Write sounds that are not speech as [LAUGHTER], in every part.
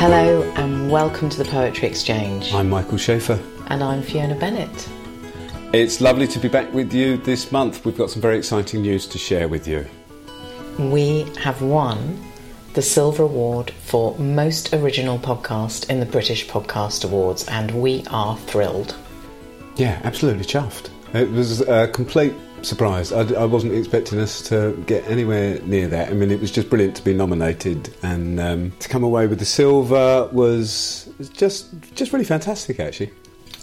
Hello and welcome to the Poetry Exchange. I'm Michael Shaeffer. And I'm Fiona Bennett. It's lovely to be back with you this month. We've got some very exciting news to share with you. We have won the Silver Award for Most Original Podcast in the British Podcast Awards, and we are thrilled. Yeah, absolutely chuffed. It was a complete surprise. I, I, wasn't expecting us to get anywhere near that. I mean, it was just brilliant to be nominated, and um, to come away with the silver was just just really fantastic, actually.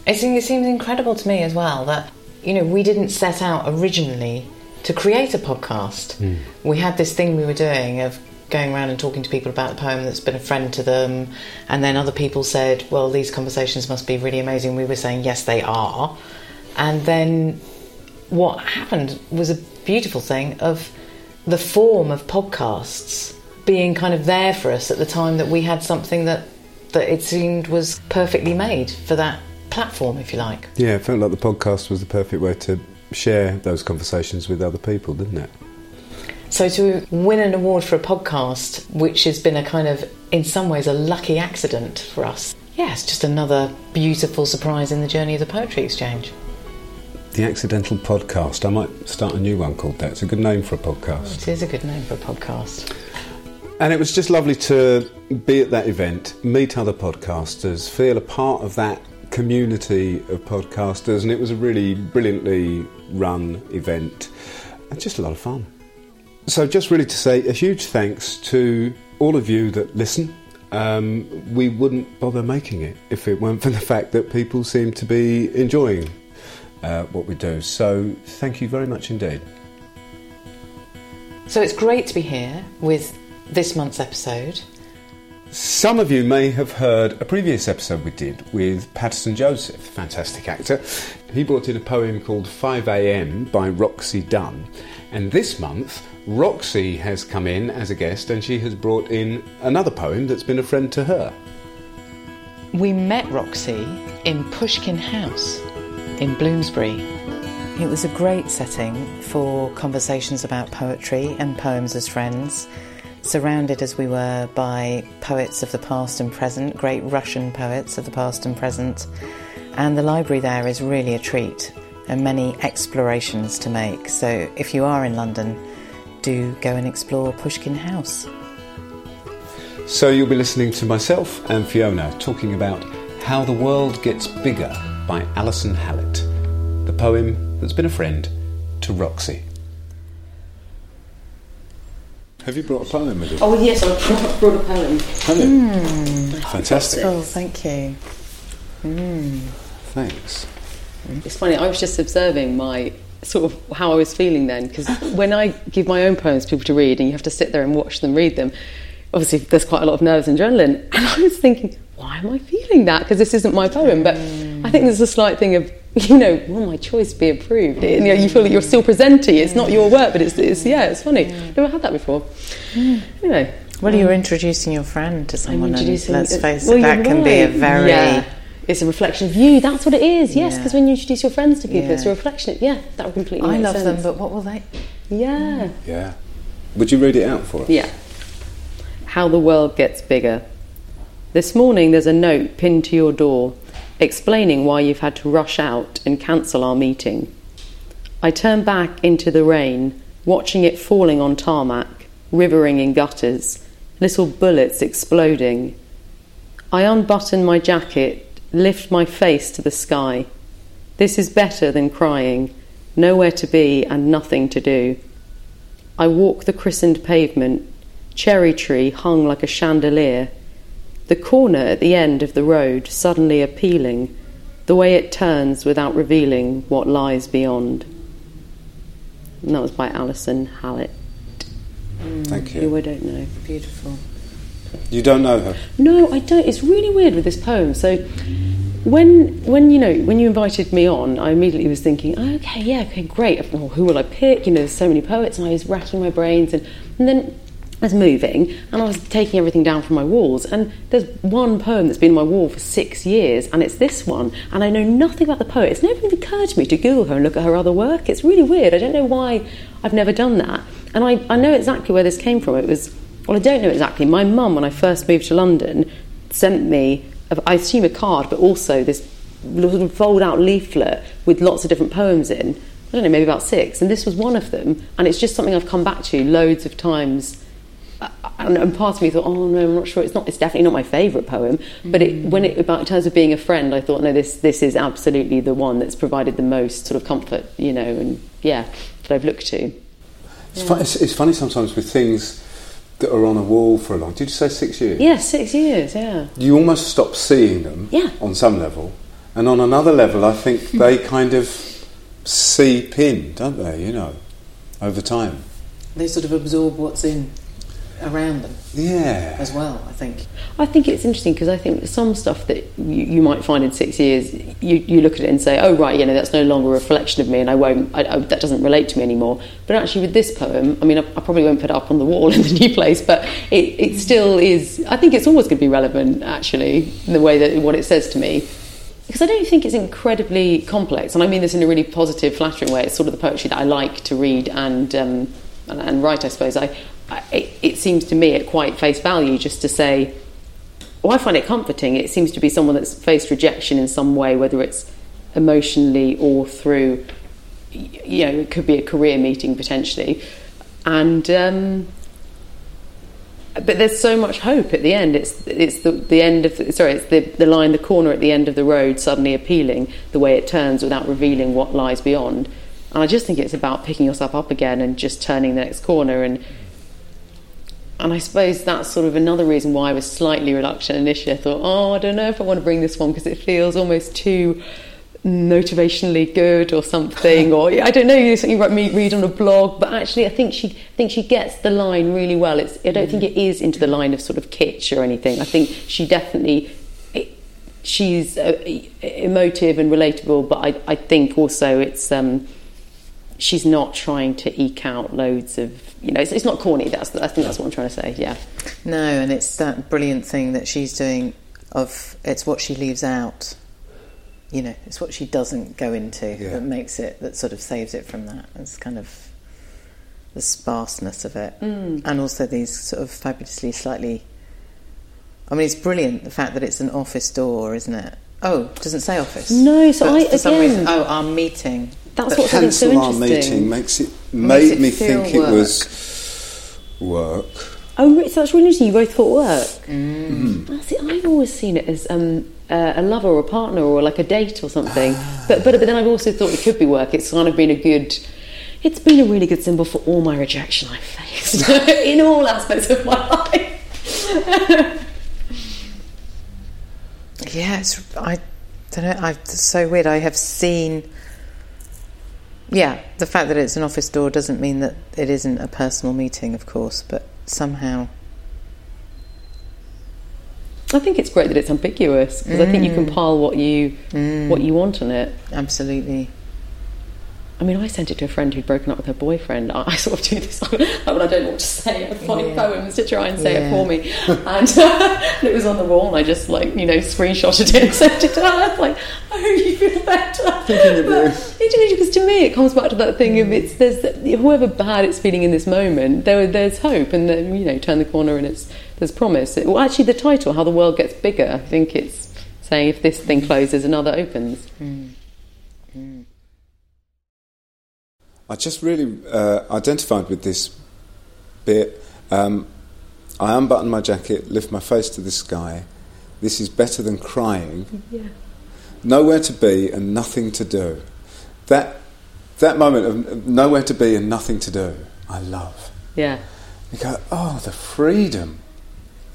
It seems, it seems incredible to me as well that you know we didn't set out originally to create a podcast. Mm. We had this thing we were doing of going around and talking to people about the poem that's been a friend to them, and then other people said, "Well, these conversations must be really amazing." We were saying, "Yes, they are," and then what happened was a beautiful thing of the form of podcasts being kind of there for us at the time that we had something that that it seemed was perfectly made for that platform, if you like. Yeah, it felt like the podcast was the perfect way to share those conversations with other people, didn't it? So to win an award for a podcast, which has been a kind of, in some ways, a lucky accident for us, yeah, it's just another beautiful surprise in the journey of the Poetry Exchange. The Accidental Podcast. I might start a new one called that. It's a good name for a podcast. It is a good name for a podcast. And it was just lovely to be at that event, meet other podcasters, feel a part of that community of podcasters, and it was a really brilliantly run event and just a lot of fun. So, just really to say a huge thanks to all of you that listen. Um, we wouldn't bother making it if it weren't for the fact that people seem to be enjoying uh, what we do. So, thank you very much indeed. So, it's great to be here with this month's episode. Some of you may have heard a previous episode we did with Paterson Joseph, fantastic actor. He brought in a poem called 5am by Roxy Dunn. And this month, Roxy has come in as a guest and she has brought in another poem that's been a friend to her. We met Roxy in Pushkin House in Bloomsbury. It was a great setting for conversations about poetry and poems as friends surrounded as we were by poets of the past and present, great Russian poets of the past and present. And the library there is really a treat and many explorations to make. So if you are in London, do go and explore Pushkin House. So you'll be listening to myself and Fiona talking about How the World Gets Bigger by Alyson Hallett, the poem that's been a friend to Roxy. Have you brought a poem with you? Oh yes, I've brought a poem. Have you? Mm. Fantastic. Oh, thank you. Mm. Thanks. It's funny. I was just observing my sort of how I was feeling then because when I give my own poems to people to read and you have to sit there and watch them read them, obviously there's quite a lot of nerves and adrenaline. And I was thinking, why am I feeling that? Because this isn't my poem. But I think there's a slight thing of [LAUGHS] you know, will my choice be approved? you know, you feel that you're still presenting. It's not your work, but it's, it's yeah, it's funny. Never had that before. Anyway. Well, you're introducing your friend to someone, and let's face uh, well, it, that can right. be a very. Yeah. It's a reflection of you. That's what it is. Yes, because yeah. when you introduce your friends to people, yeah. it's a reflection. Yeah, that would completely. I love sense. them, but what will they? Yeah. Yeah. Would you read it out for us? Yeah. How the world gets bigger. This morning, there's a note pinned to your door explaining why you've had to rush out and cancel our meeting. I turn back into the rain, watching it falling on tarmac, rivering in gutters, little bullets exploding. I unbutton my jacket, lift my face to the sky. This is better than crying, nowhere to be and nothing to do. I walk the christened pavement, cherry tree hung like a chandelier the corner at the end of the road suddenly appealing, the way it turns without revealing what lies beyond. And that was by Alyson Hallett. Mm, Thank you. Who I don't know. Beautiful. You don't know her? No, I don't. It's really weird with this poem. So, when when you know when you invited me on, I immediately was thinking, oh, okay, yeah, okay, great. Well, who will I pick? You know, there's so many poets, and I was racking my brains, and, and then I was moving and I was taking everything down from my walls. And there's one poem that's been on my wall for six years, and it's this one. And I know nothing about the poet. It's never even occurred to me to Google her and look at her other work. It's really weird. I don't know why I've never done that. And I, I know exactly where this came from. It was, well, I don't know exactly. My mum, when I first moved to London, sent me, I assume a card, but also this little fold out leaflet with lots of different poems in. I don't know, maybe about six, and this was one of them. And it's just something I've come back to loads of times. Uh, And, and part of me thought, oh no, I'm not sure. It's not. It's definitely not my favourite poem. But it, when it about in terms of being a friend, I thought, no, this this is absolutely the one that's provided the most sort of comfort, you know, and yeah, that I've looked to. It's, fu- it's, it's funny sometimes with things that are on a wall for a long. Did you say six years? Yeah, six years. Yeah. You almost stop seeing them. Yeah. On some level, and on another level, I think [LAUGHS] they kind of seep in, don't they? You know, over time. They sort of absorb what's in around them Yeah. as well, I think. I think it's interesting because I think some stuff that you, you might find in six years, you, you look at it and say, oh, right, you know, that's no longer a reflection of me and I won't, I, I, that doesn't relate to me anymore. But actually, with this poem, I mean, I, I probably won't put it up on the wall [LAUGHS] in the new place, but it, it still is, I think it's always going to be relevant, actually, in the way that what it says to me. Because I don't think it's incredibly complex, and I mean this in a really positive, flattering way. It's sort of the poetry that I like to read and um, and, and write, I suppose. I, I it, it seems to me at quite face value just to say, well, I find it comforting. It seems to be someone that's faced rejection in some way, whether it's emotionally or through, you know, it could be a career meeting potentially, and. Um, but there's so much hope at the end. It's it's the, the end of the, sorry, it's the, the line, the corner at the end of the road, suddenly appealing the way it turns without revealing what lies beyond. And I just think it's about picking yourself up again and just turning the next corner. And and I suppose that's sort of another reason why I was slightly reluctant initially. I thought, oh, I don't know if I want to bring this one because it feels almost too motivationally good or something or I don't know something you read, on a blog. But actually I think she I think she gets the line really well. It's I don't think it is into the line of sort of kitsch or anything. I think she definitely it, she's uh, emotive and relatable but I, I think also it's um, she's not trying to eke out loads of you know it's, it's not corny that's I think that's what I'm trying to say yeah No, and it's that brilliant thing that she's doing of it's what she leaves out. You know, it's what she doesn't go into Yeah. that makes it, that sort of saves it from that. It's kind of the sparseness of it. Mm. And also these sort of fabulously slightly. I mean, it's brilliant the fact that it's an office door, isn't it? Oh, it doesn't say office. No, so But I- for some again- reason, oh, our meeting. that's But what I think so Cancel our meeting makes it Makes made it me feel think it was work. Oh, re- so that's really interesting. You both thought work. Mm. See, I've always seen it as um, uh, a lover or a partner or like a date or something. But, but but then I've also thought it could be work. It's kind of been a good. It's been a really good symbol for all my rejection I've faced [LAUGHS] in all aspects of my life. [LAUGHS] Yeah, it's, I don't know. I, it's so weird. I have seen. Yeah, the fact that it's an office door doesn't mean that it isn't a personal meeting, of course, but somehow. I think it's great that it's ambiguous because I think you can mm. pile what you what mm. you want on it. Absolutely. I mean, I sent it to a friend who'd broken up with her boyfriend. I, I sort of do this [LAUGHS] when I don't know what to say. I find Yeah. poems to try and say Yeah. it for me, and, uh, [LAUGHS] and it was on the wall. And I just like you know screenshotted it and sent it to her. I like, I hope you feel better. But it- because to me, it comes back to that thing of it's there's whoever bad it's feeling in this moment, there there's hope, and then you know turn the corner and it's there's promise. It, well, actually, the title, "How the World Gets Bigger," I think it's saying if this thing closes, another opens. I just really uh, identified with this bit. Um, I unbutton my jacket, lift my face to the sky. This is better than crying. Yeah. Nowhere to be and nothing to do. That that moment of nowhere to be and nothing to do, I love. Yeah. You go, oh, the freedom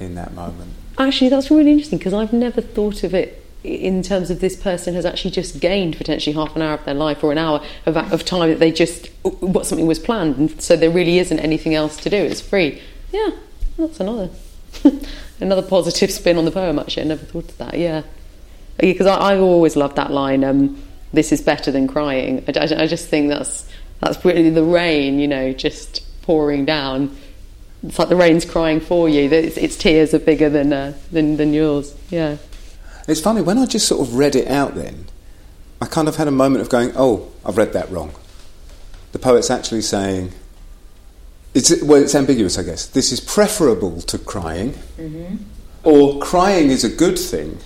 in that moment. Actually, that's really interesting because I've never thought of it in terms of this person has actually just gained potentially half an hour of their life or an hour of, of time that they just what something was planned, and so there really isn't anything else to do. It's free. Yeah, that's another [LAUGHS] another positive spin on the poem. Actually, I never thought of that. Yeah, because I, I've always loved that line. Um, this is better than crying. I, I, I just think that's that's really the rain, you know, just pouring down. It's like the rain's crying for you. Its, its tears are bigger than, uh, than than yours. Yeah. It's funny, when I just sort of read it out then, I kind of had a moment of going, oh, I've read that wrong. The poet's actually saying, it's, well, it's ambiguous, I guess. This is preferable to crying, mm-hmm. or crying is a good thing,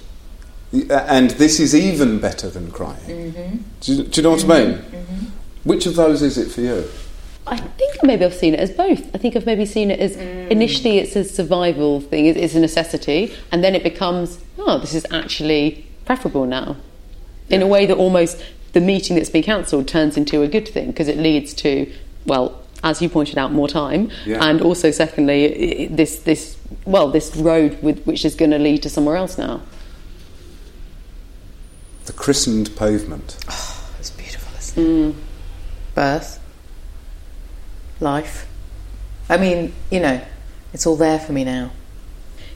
and this is even better than crying. Mm-hmm. Do, you, do you know what I mean? Mm-hmm. Mm-hmm. Which of those is it for you? I think maybe I've seen it as both. I think I've maybe seen it as mm. initially it's a survival thing, it's, it's a necessity, and then it becomes, oh, this is actually preferable now. In a way that almost the meeting that's been cancelled turns into a good thing because it leads to, well, as you pointed out, more time, Yeah. and also secondly, i- i- this this well, this road with, which is going to lead to somewhere else now. The christened pavement. Oh, [SIGHS] It's beautiful, isn't it? Mm. Birth, life. I mean, you know, it's all there for me now.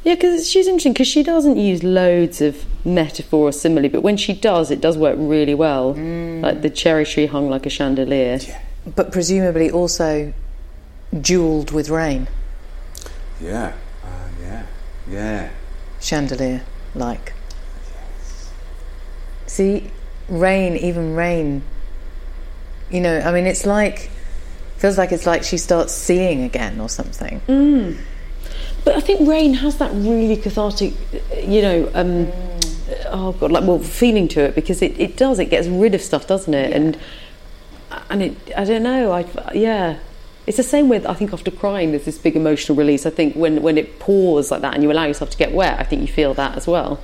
Yeah, because she's interesting because she doesn't use loads of metaphor or simile, but when she does, it does work really well. Like the cherry tree hung like a chandelier. But presumably also jewelled with rain, Yeah. Uh, yeah. Yeah. chandelier like. Yes. See, rain, even rain. You know, I mean, it's like, feels like it's like she starts seeing again or something. But I think Rain has that really cathartic, you know, um, oh god, like well, feeling to it because it, it does. It gets rid of stuff, doesn't it? And and it, I don't know. I yeah. It's the same with I think after crying, there's this big emotional release. I think when when it pours like that and you allow yourself to get wet, I think you feel that as well.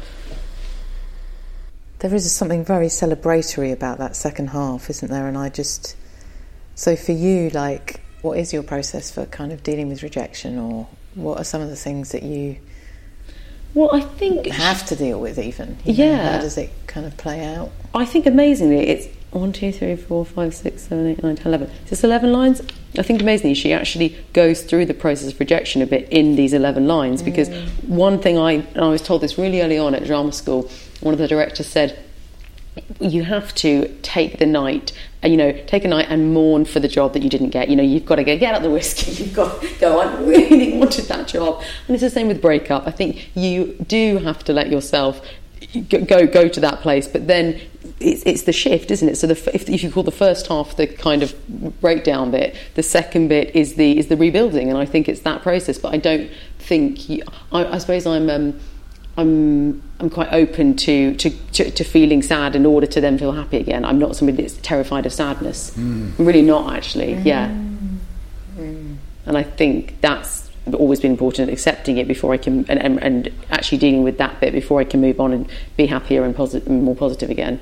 There is something very celebratory about that second half, isn't there? And I just. So for you, like, what is your process for kind of dealing with rejection, or what are some of the things that you Well, I think have to deal with, even? You know, Yeah. how does it kind of play out? I think amazingly, it's one, two, three, four, five, six, seven, eight, nine, ten, eleven. Is this eleven lines? I think amazingly, she actually goes through the process of rejection a bit in these eleven lines because mm. one thing I and I was told this really early on at drama school. One of the directors said, "You have to take the night." uh, You know, take a night and mourn for the job that you didn't get. You know, you've got to go get out the whiskey. [LAUGHS] You've got to go. I really [LAUGHS] wanted that job, and it's the same with breakup. I think you do have to let yourself go go, to that place, but then it's, it's the shift, isn't it? So the, if, if you call the first half the kind of breakdown bit, the second bit is the is the rebuilding, and I think it's that process. But I don't think you, I, I suppose I'm. Um, I'm I'm quite open to, to, to, to feeling sad in order to then feel happy again. I'm not somebody that's terrified of sadness. Hmm. I'm really not actually. Hmm. Yeah. Hmm. And I think that's always been important, accepting it before I can, and, and, and actually dealing with that bit before I can move on and be happier and posi- more positive again.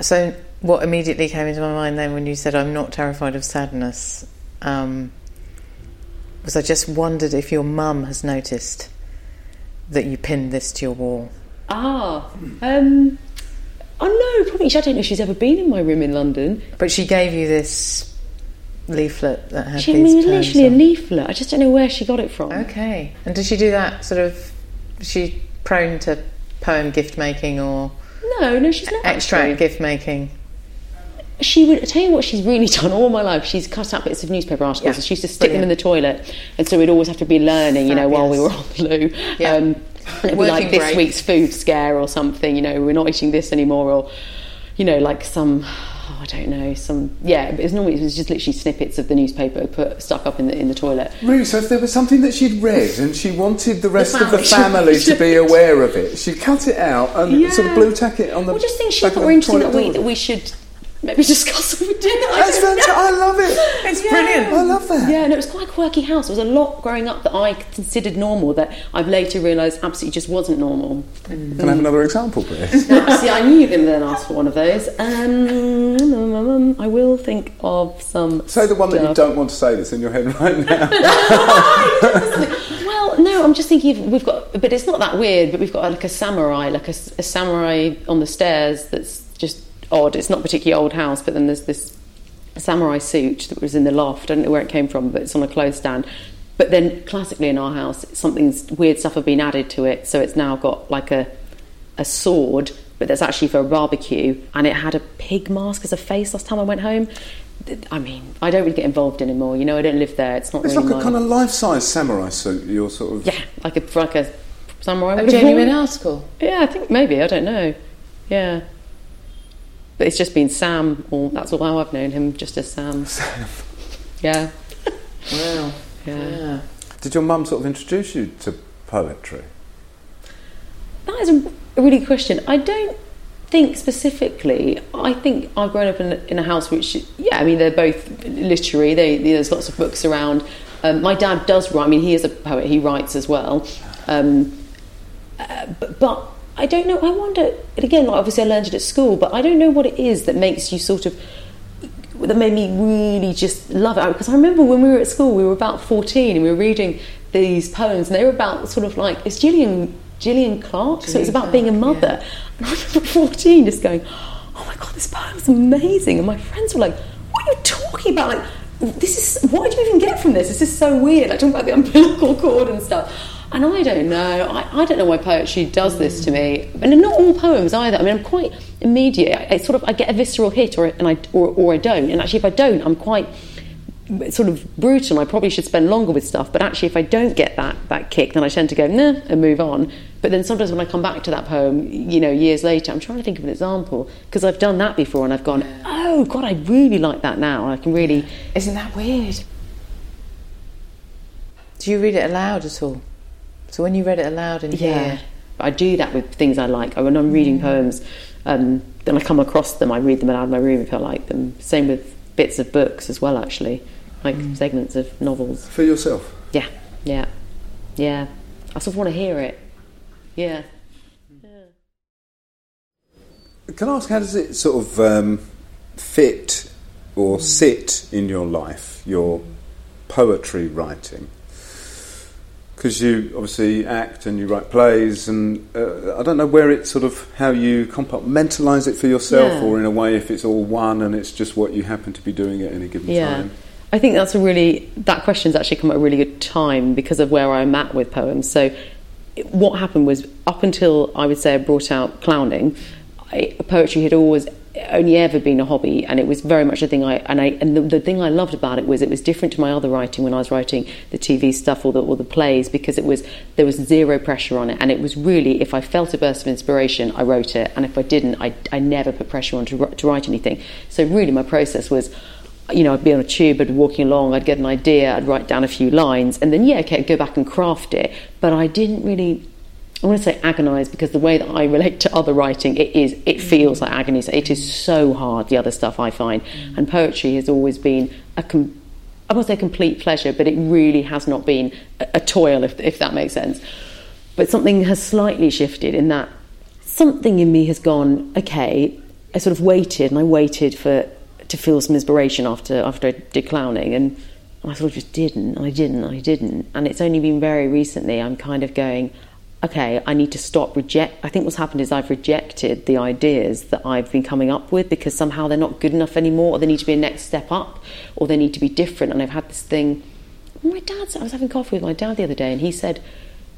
So, what immediately came into my mind then when you said I'm not terrified of sadness um, was I just wondered if your mum has noticed that you pinned this to your wall. Ah, um, oh no, probably. I don't know if she's ever been in my room in London. But she gave you this leaflet that had She I these mean, it was poems literally a leaflet. I just don't know where she got it from. Okay. And does she do that sort of? Is she prone to poem gift making or No, no, she's not. extract actually. gift making? She would I tell you what she's really [LAUGHS] done all my life. She's cut out bits of newspaper articles Yeah, and she used to stick them in the toilet, and so we'd always have to be learning, you know, while we were on the loo. Yeah. Um, and [LAUGHS] it'd be Working like this break. week's food scare or something. You know, we're not eating this anymore, or you know, like some. Oh, [SIGHS] I don't know, some yeah. But it's normally it was just literally snippets of the newspaper put stuck up in the in the toilet. Really? So if there was something that she'd read and she wanted the rest of the family. family to be [LAUGHS] aware of it, she'd cut it out and sort of blue tack it on the. Well, just think she thought of were interesting that we that we should maybe discuss over dinner. I That's don't fantastic. I love it. [LAUGHS] It's Yeah. brilliant. I love that. Yeah, and it was quite a quirky house. There was a lot growing up that I considered normal that I've later realised absolutely just wasn't normal. Can I have another example, please? [LAUGHS] See, I knew you were going to then ask for one of those. Um, I will think of some. Say the one that you don't want to say that's in your head right now. [LAUGHS] Well, no, I'm just thinking of, we've got, but it's not that weird. But we've got like a samurai, like a samurai on the stairs. That's just odd. It's not a particularly old house, but then there's this samurai suit that was in the loft. I don't know where it came from, but it's on a clothes stand. But then, classically in our house, something's weird stuff have been added to it, so it's now got like a a sword, but that's actually for a barbecue, and it had a pig mask as a face last time I went home. I mean, I don't really get involved anymore. You know, I don't live there. It's not It's really like a kind of life-size samurai suit. You're sort of. yeah, like a like a samurai. A genuine article. Yeah, I think maybe. I don't know. Yeah, but it's just been Sam. Or that's all how I've known him, just as Sam. Yeah, Wow. yeah. Yeah. Did your mum sort of introduce you to poetry? that is a, a really good question. I don't think specifically. I think I've grown up in, in a house which, yeah, I mean, they're both literary. They, there's lots of books around. Um, my dad does write. I mean, he is a poet. He writes as well. Um, uh, but, but I don't know. I wonder. And again, like obviously, I learned it at school, but I don't know what it is that makes you sort of that made me really just love it. Because I remember when we were at school, we were about fourteen, and we were reading these poems, and they were about sort of like it's Gillian Gillian Clarke, so it's about Clarke, being a mother. yeah. And I remember fourteen, just going, "Oh my god, this poem's amazing!" And my friends were like, "What are you talking about? Like, this is what did you even get from this? This is so weird. Like talk about the umbilical cord and stuff." And I don't know. I, I don't know why poetry does this to me, and not all poems either. I mean, I'm quite immediate. I, I sort of I get a visceral hit, or and I or, or I don't. And actually, if I don't, I'm quite sort of brutal. I probably should spend longer with stuff. But actually, if I don't get that that kick, then I tend to go nah and move on. But then sometimes when I come back to that poem, you know, years later, I'm trying to think of an example because I've done that before, and I've gone, oh God, I really like that now. I can really. Isn't that weird? Do you read it aloud at all? So when you read it aloud in Yeah. here, I do that with things I like. When I'm reading poems, um, then I come across them, I read them aloud in my room if I like them. Same with bits of books as well, actually, like segments of novels. For yourself. Yeah, yeah, yeah. I sort of want to hear it. Yeah. Can I ask, how does it sort of um, fit or sit in your life, your poetry writing? Because you obviously act and you write plays, and uh, I don't know where it sort of how you compartmentalise it for yourself, Yeah. or in a way if it's all one and it's just what you happen to be doing at any given Yeah. time. I think that's a really that question's actually come at a really good time because of where I'm at with poems. So what happened was up until I would say I brought out clowning, I, poetry had always only ever been a hobby and it was very much a thing I and I and the, the thing I loved about it was it was different to my other writing when I was writing the TV stuff or the or the plays because it was there was zero pressure on it. And it was really if I felt a burst of inspiration I wrote it. And if I didn't I, I never put pressure on to, to write anything. So really my process was you know, I'd be on a tube, I'd be walking along, I'd get an idea, I'd write down a few lines, and then, yeah, okay, I'd go back and craft it. But I didn't really, I want to say agonise because the way that I relate to other writing, it is, it mm. feels like agony. So it is so hard, the other stuff I find. Mm. And poetry has always been a, com- I won't say complete pleasure, but it really has not been a, a toil, if, if that makes sense. But something has slightly shifted in that something in me has gone, okay, I sort of waited and I waited for to feel some inspiration after after I did clowning and I sort of just didn't, I didn't, I didn't. And it's only been very recently I'm kind of going, okay, I need to stop reject I think what's happened is I've rejected the ideas that I've been coming up with because somehow they're not good enough anymore or they need to be a next step up or they need to be different and I've had this thing my dad I was having coffee with my dad the other day and he said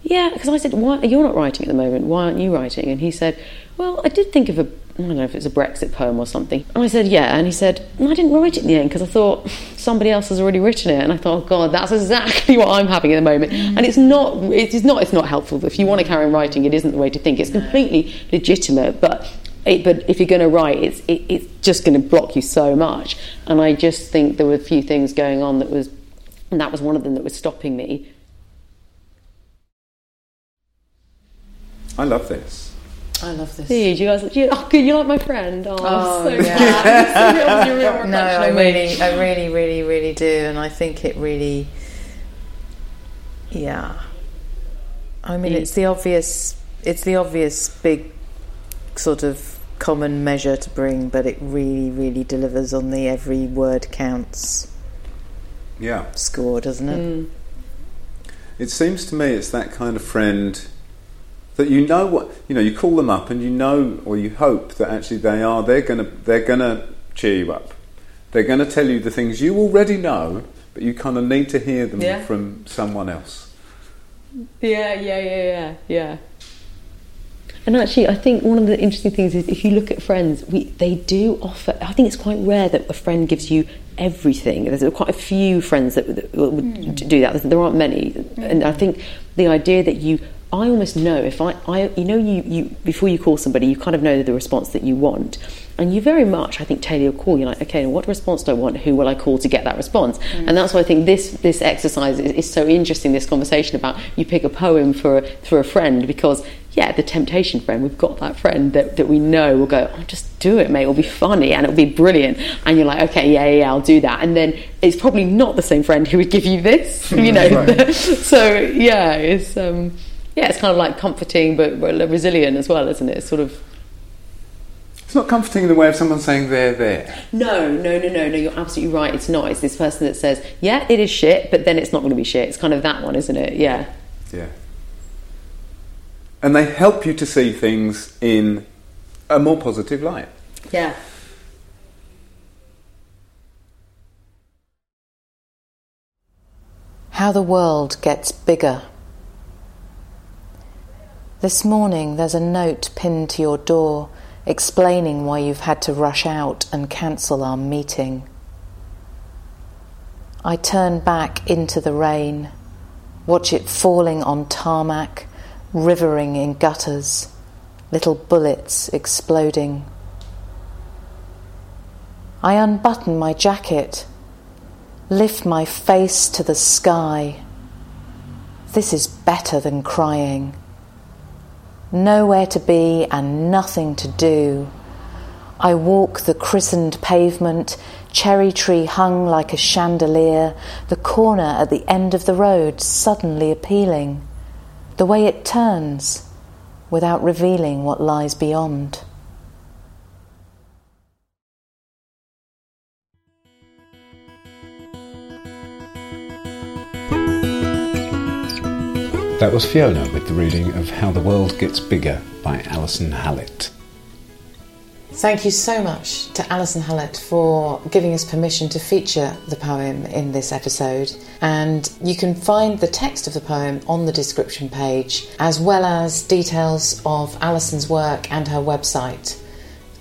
yeah, because I said, "Why are you're not writing at the moment? Why aren't you writing?" And he said, "Well, I did think of a I don't know if it's a Brexit poem or something." And I said, "Yeah," and he said, "No, "I didn't write it in the end because I thought somebody else has already written it." And I thought, oh, "God, that's exactly [LAUGHS] what I'm having at the moment." Mm. And it's not, it is not, it's not helpful. If you want to carry on writing, it isn't the way to think. It's completely legitimate, but. It, but if you're going to write, it's it, it's just going to block you so much. And I just think there were a few things going on that was, and that was one of them that was stopping me. I love this. I love this. Do you, do you guys? Do you, oh, good. You like my friend? Oh, Oh, so yeah. glad. [LAUGHS] You're a [LAUGHS] No, I really, I really, really, really do, and I think it really, yeah. I mean, it's the obvious, it's the obvious big sort of common measure to bring, but it really, really delivers on the every word counts Yeah. score, doesn't it? Mm. It seems to me it's that kind of friend that you know what you know. You call them up and you know, or you hope that actually they are. They're gonna they're gonna cheer you up. They're gonna tell you the things you already know, but you kind of need to hear them Yeah. from someone else. Yeah, yeah, yeah, yeah, yeah. And actually, I think one of the interesting things is if you look at friends, we they do offer. I think it's quite rare that a friend gives you everything. There's quite a few friends that, that would hmm. do that. There aren't many, hmm. and I think the idea that you. I almost know if I, I, you know, you, you before you call somebody, you kind of know the response that you want, and you very much, I think, tailor your call. You're like, okay, what response do I want? Who will I call to get that response? And that's why I think this this exercise is, is so interesting. This conversation about you pick a poem for for a friend because yeah, the temptation friend. We've got that friend that, that we know will go, oh, just do it, mate. It'll be funny and it'll be brilliant. And you're like, okay, yeah, yeah, I'll do that. And then it's probably not the same friend who would give you this, [LAUGHS] you know. Right. [LAUGHS] so yeah, it's um, yeah, it's kind of like comforting but, but resilient as well, isn't it? It's sort of It's not comforting in the way of someone saying they're there. no, no, no, no, no. You're absolutely right. It's not. It's this person that says, yeah, it is shit, but then it's not going to be shit. It's kind of that one, isn't it? Yeah. Yeah. And they help you to see things in a more positive light. Yeah. How the world gets bigger. This morning there's a note pinned to your door explaining why you've had to rush out and cancel our meeting. I turn back into the rain, watch it falling on tarmac, rivering in gutters, little bullets exploding. I unbutton my jacket, lift my face to the sky. This is better than crying. Nowhere to be and nothing to do. I walk the christened pavement, cherry tree hung like a chandelier, the corner at the end of the road suddenly appealing, the way it turns without revealing what lies beyond. That was Fiona with the reading of How the World Gets Bigger by Alyson Hallett. Thank you so much to Alyson Hallett for giving us permission to feature the poem in this episode. And you can find the text of the poem on the description page, as well as details of Alyson's work and her website.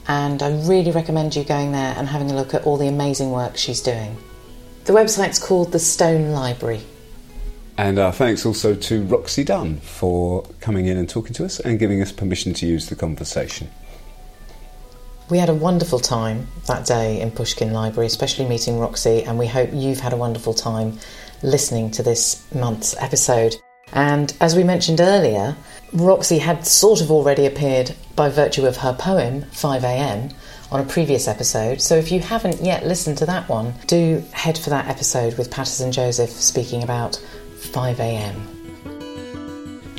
And I really recommend you going there and having a look at all the amazing work she's doing. The website's called The Stone Library. And thanks also to Roxy Dunn for coming in and talking to us and giving us permission to use the conversation. We had a wonderful time that day in Pushkin Library, especially meeting Roxy, and we hope you've had a wonderful time listening to this month's episode. And as we mentioned earlier, Roxy had sort of already appeared by virtue of her poem, 5am, on a previous episode. So if you haven't yet listened to that one, do head for that episode with Paterson Joseph speaking about 5am.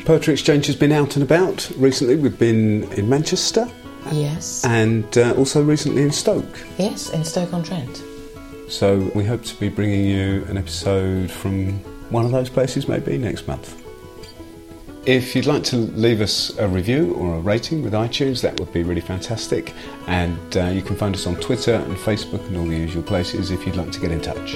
Poetry Exchange has been out and about recently. We've been in Manchester Yes. and uh, also recently in Stoke. Yes, in Stoke-on-Trent. So we hope to be bringing you an episode from one of those places maybe next month. If you'd like to leave us a review or a rating with iTunes, that would be really fantastic. And uh, you can find us on Twitter and Facebook and all the usual places if you'd like to get in touch.